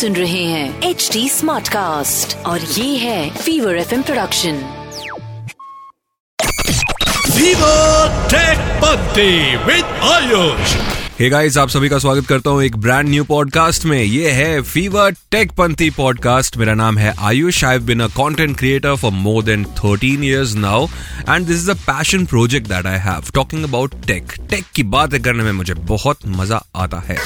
सुन रहे हैं H D smart cast और ये है fever F production tech with Ayush hey guys आप सभी का स्वागत करता हूँ एक ब्रांड न्यू पॉडकास्ट में। ये है फीवर टेक पंथी पॉडकास्ट मेरा नाम है Ayush I have been a content creator for more than 13 years now and this is a passion project that I have talking about tech tech की बातें करने में मुझे बहुत मज़ा आता है।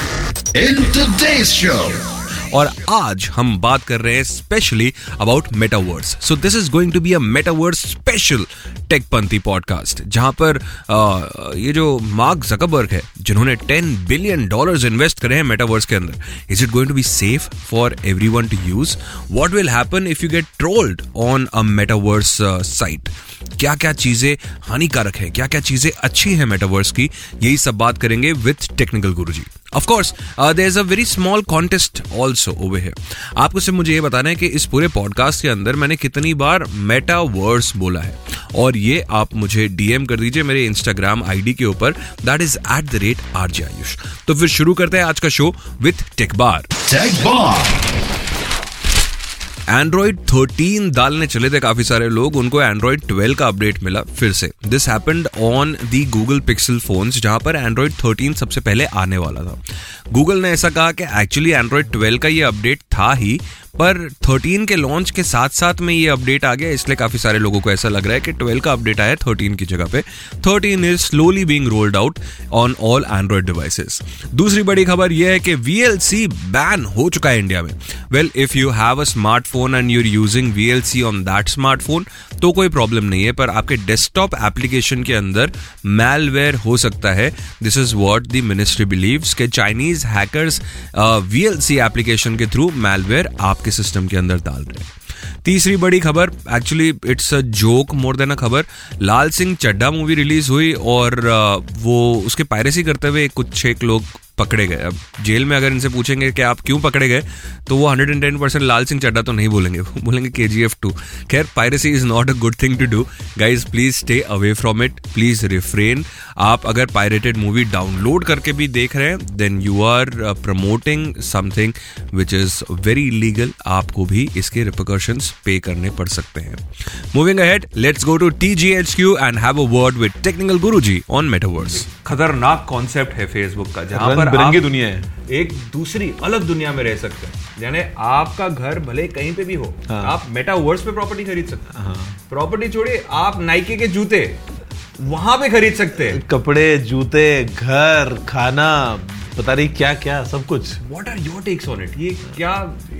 इन today's show और आज हम बात कर रहे हैं specially about metaverse so this is going to be a metaverse special टेकपंथी podcast जहाँ पर आ, ये जो मार्क जकबर्ग है जिन्होंने 10 बिलियन डॉलर्स इन्वेस्ट करे हैं मेटावर्स के अंदर। Is it going to be safe for everyone to use what will happen if you get trolled on a metaverse site क्या क्या चीज़ें हानिकारक है? क्या क्या चीज़ें अच्छी हैं मेटावर्स की? यही सब बात करेंगे with Technical Guruji. Of course there is a very small contest also over है आपको सिर्फ़ मुझे ये बताना है कि इस पूरे पॉडकास्ट के अंदर मैंने कितनी बार मेटावर्स बोला है। और ये आप मुझे डीएम कर दीजिए मेरे इंस्टाग्राम आईडी के ऊपर। That is at the rate R J Ayush तो फिर शुरू करते हैं आज का show with tech bar Bar. Android 13 डालने चले थे काफ़ी सारे लोग। उनको एंड्रॉइड 12 का अपडेट मिला फिर से। This happened on the Google Pixel phones जहाँ पर एंड्रॉइड 13 सबसे पहले आने वाला था। गूगल ने ऐसा कहा कि एक्चुअली एंड्रॉइड 12 का ये अपडेट था ही पर 13 के लॉन्च के साथ साथ में ये अपडेट आ गया, इसलिए काफ़ी सारे लोगों को ऐसा लग रहा है कि 12 का अपडेट आया 13 की जगह पे। 13 is slowly being rolled out on all Android devices दूसरी बड़ी खबर यह है कि VLC बैन हो चुका है इंडिया में। Well if you have a smartphone and you're using VLC on that smartphone तो कोई प्रॉब्लम नहीं है पर आपके डेस्कटॉप एप्लीकेशन के अंदर मैलवेयर हो सकता है। This is what the ministry believes के चाइनीज़ हैकर्स VLC एप्लीकेशन के थ्रू मैलवेयर आपके सिस्टम के अंदर डाल रहे हैं। तीसरी बड़ी खबर actually it's a joke more than a खबर लाल सिंह चड्डा मूवी रिलीज़ हुई और uh, वो उसके पायरेसी करते हुए कुछ एक लोग पकड़े गए। अब जेल में अगर इनसे पूछेंगे कि आप क्यों पकड़े गए तो वो 110 परसेंट लाल सिंह चड्डा तो नहीं बोलेंगे। वो बोलेंगे के जी एफ़ टू खैर piracy is not a good thing to do guys please stay away from it please refrain आप अगर पायरेटेड मूवी डाउनलोड करके भी देख रहे हैं then you are promoting something which is very illegal आपको भी इसके रिपोकर्शन पे करने पड़ सकते हैं। Moving ahead let's go to T G H Q and have a word with Technical Guru ji on metaverse खतरनाक कॉन्सेप्ट है फेसबुक का, जहाँ पर रंग-बिरंगी दुनिया है। एक दूसरी अलग दुनिया में रह सकते हैं। यानी आपका घर भले कहीं पे भी हो हाँ। आप मेटावर्स पे प्रॉपर्टी खरीद सकते हैं। हाँ। प्रॉपर्टी छोड़िए आप नाइके के जूते वहाँ पे खरीद सकते हैं। कपड़े जूते घर खाना पता नहीं क्या क्या सब कुछ। What are your takes on it ये क्या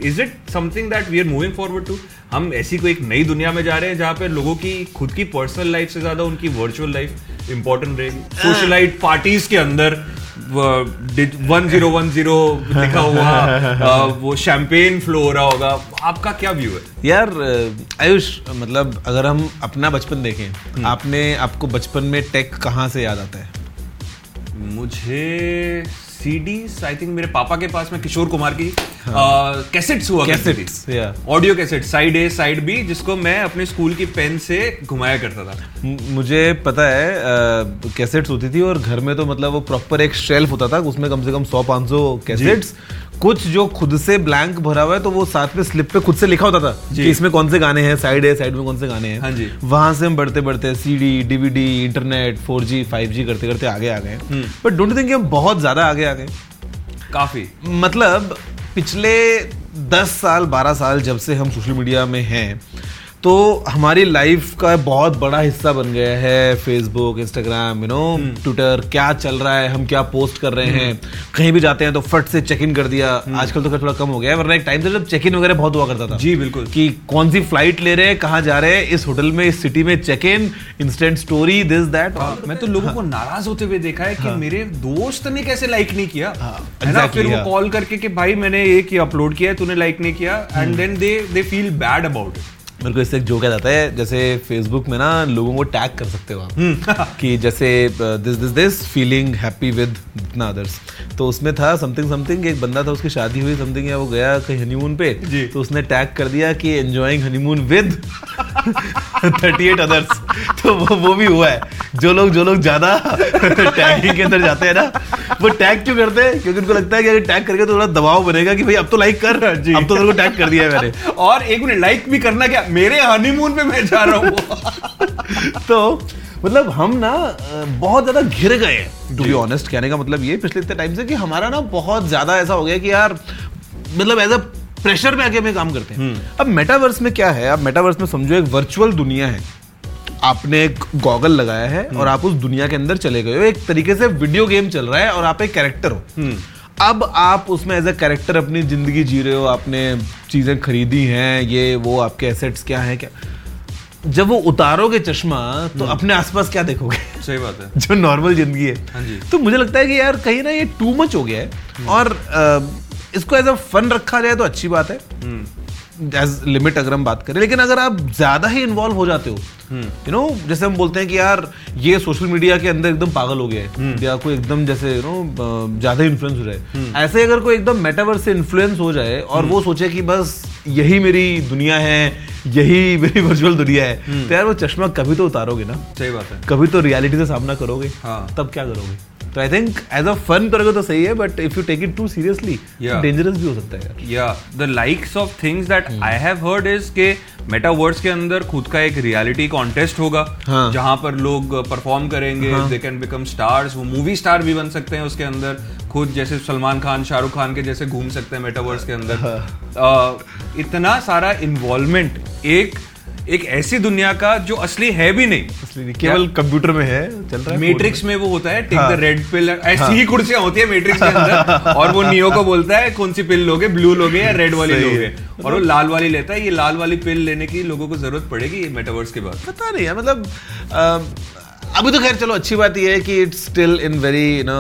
is it something that we are moving forward to हम ऐसी कोई एक नई दुनिया में जा रहे हैं जहाँ पे लोगों की खुद की पर्सनल लाइफ से ज़्यादा उनकी वर्चुअल लाइफ इंपॉर्टेंट रहेगी। सोशलाइट पार्टीज़ के अंदर वन ज़ीरो वन ज़ीरो लिखा हुआ वो शैंपेन फ्लो हो रहा होगा। आपका क्या व्यू है? यार आयुष मतलब अगर हम अपना बचपन देखें आपने आपको बचपन में टेक कहाँ से याद आता है? मुझे सीडीज आई थिंक मेरे पापा के पास में किशोर कुमार की कैसेट्स हुआ करती थी। Audio cassette side A side B जिसको मैं अपने स्कूल की पेन से घुमाया करता था। मुझे पता है कैसेट्स होती थी और घर में तो मतलब वो प्रॉपर एक शेल्फ होता था उसमें कम से कम सौ पाँच सौ कैसेट्स कुछ जो खुद से ब्लैंक भरा हुआ है तो वो साथ में स्लिप पे खुद से लिखा होता था कि इसमें कौन से गाने हैं साइड है साइड में कौन से गाने हैं। हाँ जी। वहाँ से हम बढ़ते बढ़ते CD DVD internet 4G 5G करते करते आगे आ गए। बट डोंट थिंक हम बहुत ज़्यादा आगे आ गए? काफ़ी। मतलब पिछले 10 साल 12 साल जब से हम सोशल मीडिया में हैं तो हमारी लाइफ का बहुत बड़ा हिस्सा बन गया है Facebook Instagram you know Twitter क्या चल रहा है हम क्या पोस्ट कर रहे हैं। कहीं भी जाते हैं तो फट से चेक इन कर दिया। आजकल तो थोड़ा कम हो गया है वरना एक टाइम था जब चेक इन वगैरह बहुत हुआ करता था। जी, बिल्कुल। कि कौन सी फ़्लाइट ले रहे हैं कहाँ जा रहे हैं इस होटल में इस सिटी में check in instant story this that मैं तो लोगों को नाराज़ होते हुए देखा है कि मेरे दोस्त ने कैसे लाइक नहीं किया। हाँ, है फिर वो हाँ। कॉल करके कि भाई मैंने ये अपलोड किया है तूने लाइक नहीं किया। And then they they feel bad about it मेरे को इससे एक जोक आता है जैसे फेसबुक में ना लोगों को टैग कर सकते हो आप। कि जैसे this this this feeling happy with इतना अदर्स तो उसमें था समथिंग समथिंग एक बंदा था उसकी शादी हुई समथिंग या वो गया कहीं हनीमून पे तो उसने टैग कर दिया कि एंजॉयिंग हनीमून विद 38 अदर्स तो वो वो भी हुआ है। जो लोग जो लोग ज़्यादा टैगिंग के अंदर जाते हैं ना वो टैग क्यों करते हैं? क्योंकि उनको लगता है कि अगर टैग करके तो थोड़ा दबाव बनेगा कि भाई अब तो लाइक कर। जी। अब तो तेरे को टैग कर दिया है मैंने। और एक मिनट लाइक भी करना क्या? मेरे हनीमून पे मैं जा रहा हूँ। तो मतलब हम ना बहुत ज़्यादा घिर गए टू बी ऑनेस्ट कहने का मतलब ये पिछले इतने टाइम से कि हमारा ना बहुत ज़्यादा ऐसा हो गया कि यार मतलब एज अ प्रेशर में आके हमें काम करते हैं। अब मेटावर्स में क्या है? आप मेटावर्स में समझो एक वर्चुअल दुनिया है। आपने एक गॉगल लगाया है और आप उस दुनिया के अंदर चले गए हो। एक तरीके से वीडियो गेम चल रहा है और आप एक कैरेक्टर हो। अब आप उसमें एज ए करेक्टर अपनी ज़िंदगी जी रहे हो आपने चीज़ें खरीदी हैं ये वो आपके एसेट्स क्या हैं क्या? जब वो उतारोगे चश्मा तो अपने आसपास क्या देखोगे? सही बात है। जो नॉर्मल ज़िंदगी है। हाँ जी। तो मुझे लगता है कि यार कहीं ना ये टू मच हो गया है। और आ, इसको एज अ फन रखा जाए तो अच्छी बात है। एज लिमिट अगर हम बात करें लेकिन अगर आप ज़्यादा ही इन्वॉल्व हो जाते हो यू नो जैसे हम बोलते हैं कि यार ये सोशल मीडिया के अंदर एकदम पागल हो गया है या कोई एकदम जैसे यू नो ज़्यादा इन्फ्लुएंस हो जाए। ऐसे अगर कोई एकदम मेटावर्स से इन्फ्लुएंस हो जाए और वो सोचे कि बस यही मेरी दुनिया है यही मेरी वर्चुअल दुनिया है तो यार वो चश्मा कभी तो उतारोगे ना। सही बात है। कभी तो रियलिटी से सामना करोगे हाँ। तब क्या करोगे? तो I think as a fun करोगे तो सही है but if you take it too seriously dangerous भी हो सकता है या the likes of things that I have heard is के मेटावर्स के अंदर खुद का एक रियलिटी कॉन्टेस्ट होगा हाँ। जहाँ पर लोग परफॉर्म करेंगे दे कैन बिकम स्टार्स वो मूवी स्टार भी बन सकते हैं उसके अंदर खुद जैसे सलमान खान शाहरुख खान के जैसे घूम सकते हैं मेटावर्स के अंदर। अ, इतना सारा इन्वॉल्वमेंट एक एक ऐसी दुनिया का जो असली है भी नहीं। इसलिए केवल कंप्यूटर में है चल रहा है मैट्रिक्स में वो होता है टेक हाँ। द रेड पिल ऐसी ही। कुर्सियाँ होती है मैट्रिक्स के अंदर और वो नियो को बोलता है कौन सी पिल लोगे ब्लू लोगे या रेड वाली लोगे? और वो लाल वाली लेता है ये लाल वाली पिल लेने की लोगों को ज़रूरत पड़ेगी ये मेटावर्स के बाद। पता नहीं है मतलब अभी तो खैर चलो अच्छी बात यह है कि it's still in very you know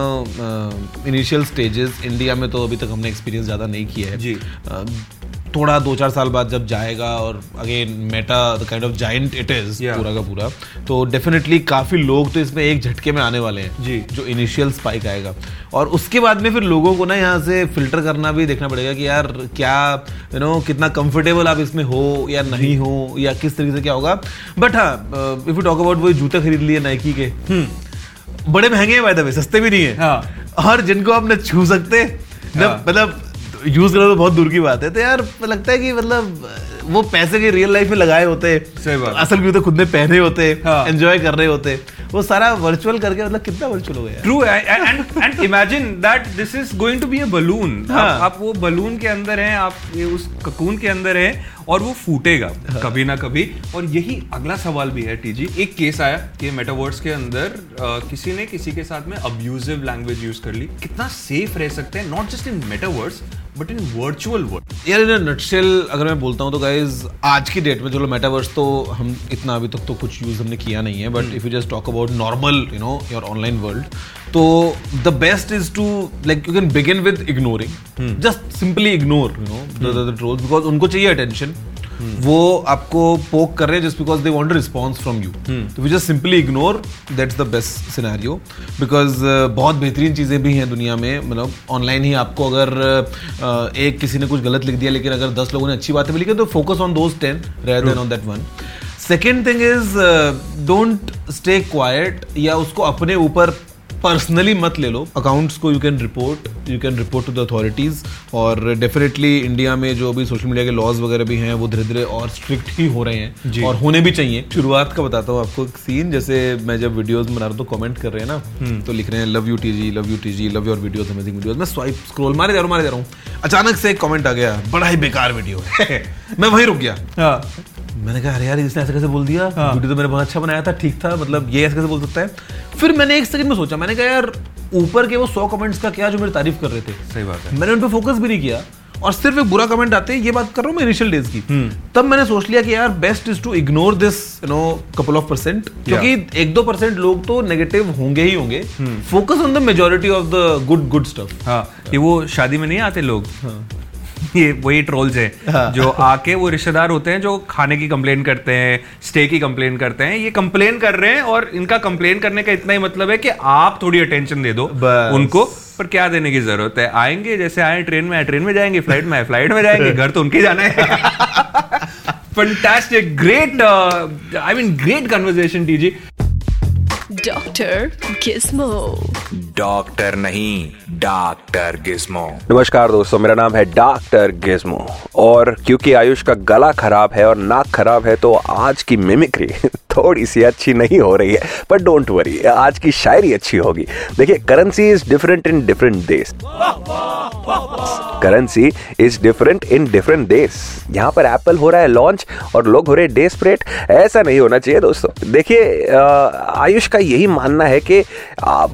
initial stages India में तो अभी तक हमने एक्सपीरियंस ज़्यादा नहीं किया है। जी। अ, थोड़ा दो चार साल बाद जब जाएगा और again meta the kind of giant it is पूरा का पूरा तो डेफिनेटली काफ़ी लोग तो इसमें एक झटके में आने वाले हैं जी। जो इनिशियल स्पाइक आएगा और उसके बाद में फिर लोगों को ना यहाँ से फ़िल्टर करना भी देखना पड़ेगा कि यार क्या यू नो कितना कंफर्टेबल आप इसमें हो या नहीं हो या किस तरीके से क्या होगा बट हाँ इफ़ यू टॉक अबाउट वो जूते खरीद लिए नाइकी के बड़े महँगे हैं बाय द वे सस्ते भी नहीं है हाँ। और जिनको आप न छू सकते हाँ। मतलब यूज़ करना तो बहुत दूर की बात है। तो यार लगता है कि मतलब वो पैसे के रियल लाइफ में लगाए होते सही बात। असल में तो खुद ने पहने होते हाँ। एंजॉय कर रहे होते। वो सारा वर्चुअल करके मतलब कितना वर्चुअल हो गया true and and imagine that this is going to be a balloon हाँ। आप वो बलून के अंदर हैं आप उस ककून के अंदर हैं और वो फूटेगा हाँ। कभी ना कभी। और यही अगला सवाल भी है टीजी एक केस आया कि मेटावर्स के अंदर अ, किसी ने किसी के साथ में अब्यूजिव लैंग्वेज यूज़ कर ली। कितना सेफ़ रह सकते हैं not just in metaverse but in virtual world यार इन नटशेल अगर मैं बोलता हूँ तो गाइज़ आज की डेट में चलो मेटावर्स तो हम इतना अभी तक तो कुछ यूज़ हमने किया नहीं है but if you just talk about normal you know your online world तो the best is to like you can begin with ignoring just simply ignore you know the trolls because उनको चाहिए attention वो आपको poke कर रहे हैं just because they want response from you तो we just simply ignore that's the best scenario because बहुत बेहतरीन चीज़ें भी हैं दुनिया में. मतलब ऑनलाइन ही आपको अगर uh, एक किसी ने कुछ गलत लिख दिया लेकिन अगर दस लोगों ने अच्छी बातें भी लिखी तो focus on those ten rather than on that one second thing is don't stay quiet या उसको अपने ऊपर पर्सनली मत ले लो। अकाउंट्स को you can report you can report to the authorities और डेफिनेटली इंडिया में जो अभी सोशल मीडिया के लॉज वगैरह भी हैं वो धीरे धीरे और स्ट्रिक्ट ही हो रहे हैं और होने भी चाहिए। शुरुआत का बताता हूँ आपको एक सीन जैसे मैं जब वीडियोस बना रहा हूँ तो कमेंट कर रहे हैं ना तो लिख रहे हैं love you TG love you TG love your videos amazing videos मैं स्वाइप स्क्रोल मारे जा रहा हूँ मारे जा रहा हूँ। अचानक से एक कमेंट आ गया बड़ा ही बेकार वीडियो है। मैं वहीं रुक गया। मैंने कहा अरे यार इसने ऐसे कैसे बोल दिया? हाँ। वीडियो तो मैंने बहुत अच्छा बनाया था ठीक था मतलब ये ऐसे कैसे बोल सकता है? फिर मैंने एक सेकंड में सोचा मैंने कहा यार ऊपर के वो सौ कमेंट्स का क्या जो मेरी तारीफ़ कर रहे थे? सही बात है। मैंने उन पर फोकस भी नहीं किया और सिर्फ़ एक बुरा कमेंट आते ये बात कर रहा हूँ मैं इनिशियल डेज़ की। तब मैंने सोच लिया कि यार best is to ignore this you know couple of percent क्योंकि एक दो परसेंट लोग तो नेगेटिव होंगे ही होंगे। Focus on the majority of the good good stuff हाँ ये वो शादी में नहीं आते लोग। ये वही ट्रोल्स हैं जो आके वो रिश्तेदार होते हैं जो खाने की कंप्लेन करते हैं स्टे की कंप्लेन करते हैं। ये कंप्लेन कर रहे हैं और इनका कंप्लेन करने का इतना ही मतलब है कि आप थोड़ी अटेंशन दे दो उनको पर क्या देने की ज़रूरत है? आएँगे जैसे आए ट्रेन में आए ट्रेन में जाएँगे फ़्लाइट में आए फ़्लाइट में जाएँगे घर तो उनके ही जाना है। Fantastic great I mean great conversation TG doctor Gizmo doctor नहीं डॉक्टर गिस्मो नमस्कार दोस्तों मेरा नाम है डॉक्टर गिस्मो और क्योंकि आयुष का गला खराब है और नाक खराब है तो आज की मिमिक्री थोड़ी सी अच्छी नहीं हो रही है। पर डोंट वरी आज की शायरी अच्छी होगी। देखिए currency is different in different देश currency is different in different देश यहाँ पर एप्पल हो रहा है लॉन्च और लोग हो रहे डेस्परेट ऐसा नहीं होना चाहिए दोस्तों। देखिए आयुष का यही मानना है कि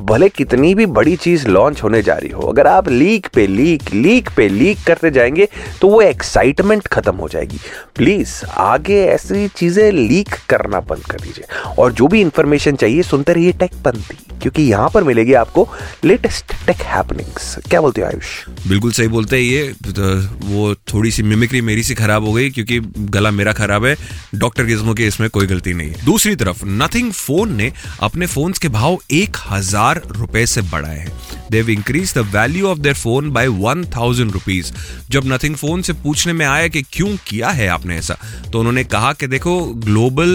भले कितनी भी बड़ी चीज़ लॉन्च होने जा रही हो, अगर आप लीक पे लीक लीक पे लीक करते जाएँगे तो वो एक्साइटमेंट खत्म हो जाएगी। प्लीज़ आगे ऐसी चीज़ें लीक करना बंद कर दीजिए। और जो भी इंफॉर्मेशन चाहिए, सुनते रहिए टेक पंथी क्योंकि यहाँ पर मिलेगी आपको लेटेस्ट टेक हैपनिंग्स क्या बोलते हो, आयुष? बिल्कुल सही बोलते हैं ये। तो वो थोड़ी सी मिमिक्री मेरी सी खराब हो गई क्योंकि गला मेरा खराब है। डॉक्टर गिज्मो के इसमें कोई गलती नहीं है। दूसरी तरफ़ नथिंग फ़ोन ने अपने फोन्स के भाव एक हज़ार रुपए से बढ़ाए हैं। They increase the value of their phone by one thousand rupees जब नथिंग फ़ोन से पूछने में आया कि क्यों किया है आपने ऐसा तो उन्होंने कहा कि देखो ग्लोबल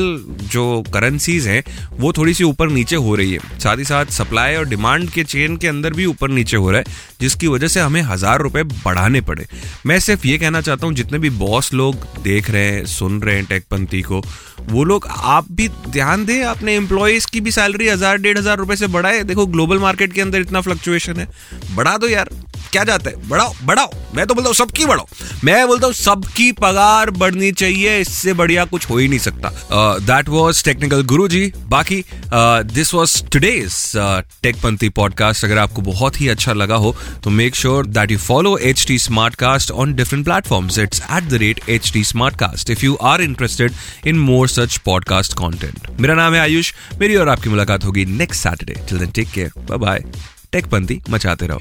जो करेंसीज हैं, वो थोड़ी सी ऊपर नीचे हो रही है। साथ ही साथ सप्लाई और डिमांड के चेन के अंदर भी ऊपर नीचे हो रहा है, जिसकी वजह से हमें हज़ार रुपए बढ़ाने पड़े। मैं सिर्फ़ ये कहना चाहता हूँ, जितने भी बॉस लोग देख रहे हैं, सुन रहे हैं टेकपंथी को, वो लोग, आप भी ध्यान दें, अपने एम्प्लॉयज़ की भी सैलरी हज़ार, डेढ़ हज़ार रुपए से बढ़ाए देखो ग्लोबल मार्केट के अंदर इतना फ्लक्चुएशन है। बढ़ा दो यार। क्या जाता है? बढ़ाओ बढ़ाओ। मैं तो बोलता हूँ, सबकी बढ़ाओ। मैं बोलता हूँ, सबकी पगार बढ़नी चाहिए, इससे बढ़िया कुछ हो ही नहीं सकता। दैट वॉज़ टेक्निकल गुरु जी बाकी this was today's Techpanthi podcast अगर आपको बहुत ही अच्छा लगा हो तो make sure that you follow H T smart cast on different platforms it's at the rate H T smart cast if you are interested in more such podcast content मेरा नाम है आयुष। मेरी और आपकी मुलाकात होगी next Saturday till then take care bye bye Techpanthi मचाते रहो।